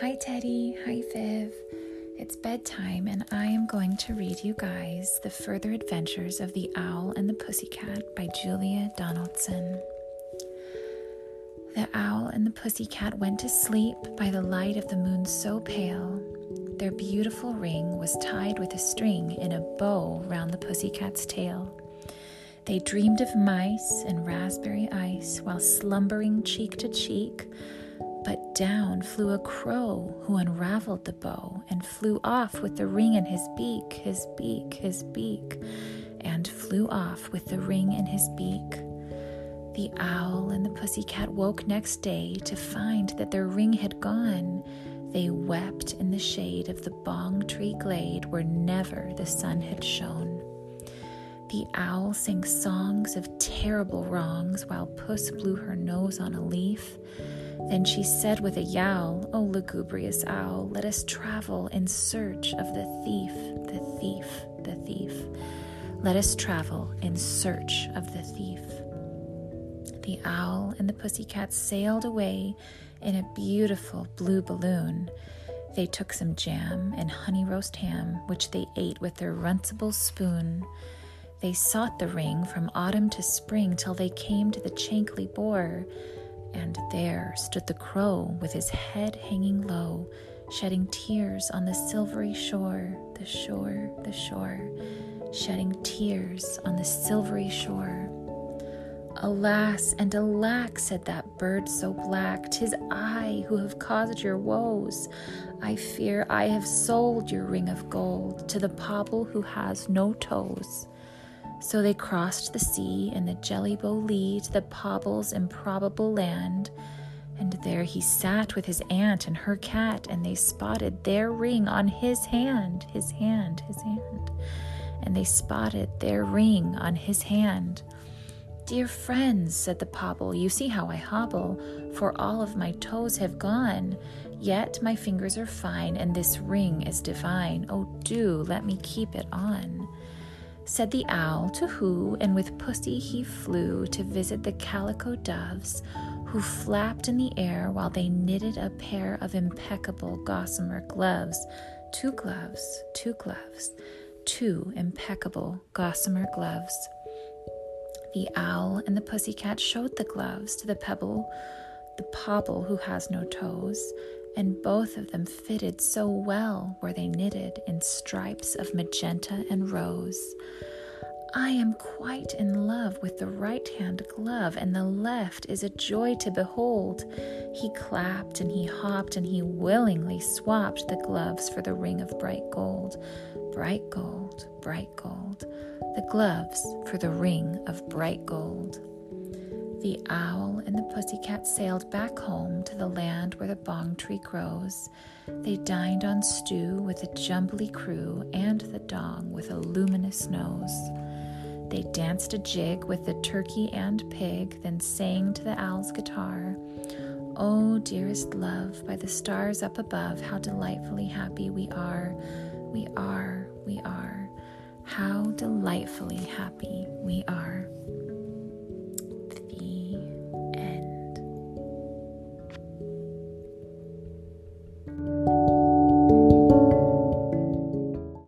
Hi, Teddy. Hi, Viv. It's bedtime, and I am going to read you guys The Further Adventures of the Owl and the Pussycat by Julia Donaldson. The owl and the pussycat went to sleep by the light of the moon so pale. Their beautiful ring was tied with a string in a bow round the pussycat's tail. They dreamed of mice and raspberry ice while slumbering cheek to cheek but down flew a crow who unraveled the bow and flew off with the ring in his beak, his beak, his beak, and flew off with the ring in his beak. The owl and the pussycat woke next day to find that their ring had gone. They wept in the shade of the bong tree glade where never the sun had shone. The owl sang songs of terrible wrongs while Puss blew her nose on a leaf. Then she said with a yowl, O lugubrious owl, let us travel in search of the thief, the thief, the thief. Let us travel in search of the thief. The owl and the pussycat sailed away in a beautiful blue balloon. They took some jam and honey roast ham, which they ate with their runcible spoon. They sought the ring from autumn to spring till they came to the Chankly Bore and there stood the crow with his head hanging low, shedding tears on the silvery shore, the shore, the shore, shedding tears on the silvery shore. Alas and alack, said that bird so black, tis I who have caused your woes. I fear I have sold your ring of gold to the pobble who has no toes. So they crossed the sea in the Jellybolee to the pobble's improbable land. And there he sat with his aunt and her cat, and they spotted their ring on his hand, his hand, his hand. And they spotted their ring on his hand. Dear friends, said the pobble, you see how I hobble, for all of my toes have gone. Yet my fingers are fine, and this ring is divine. Oh, do let me keep it on said the owl to who, and with pussy he flew to visit the calico doves, who flapped in the air while they knitted a pair of impeccable gossamer gloves. Two gloves, two gloves, two impeccable gossamer gloves. The owl and the pussycat showed the gloves to the pebble, the pobble who has no toes, and both of them fitted so well were they knitted in stripes of magenta and rose. I am quite in love with the right hand glove, and the left is a joy to behold. He clapped and he hopped, and he willingly swapped the gloves for the ring of bright gold. Bright gold, bright gold. The gloves for the ring of bright gold. The owl and the pussycat sailed back home to the land where the bong tree grows. They dined on stew with a jumbly crew and the dong with a luminous nose. They danced a jig with the turkey and pig, then sang to the owl's guitar. Oh, dearest love, by the stars up above, how delightfully happy we are. We are, we are. How delightfully happy we are.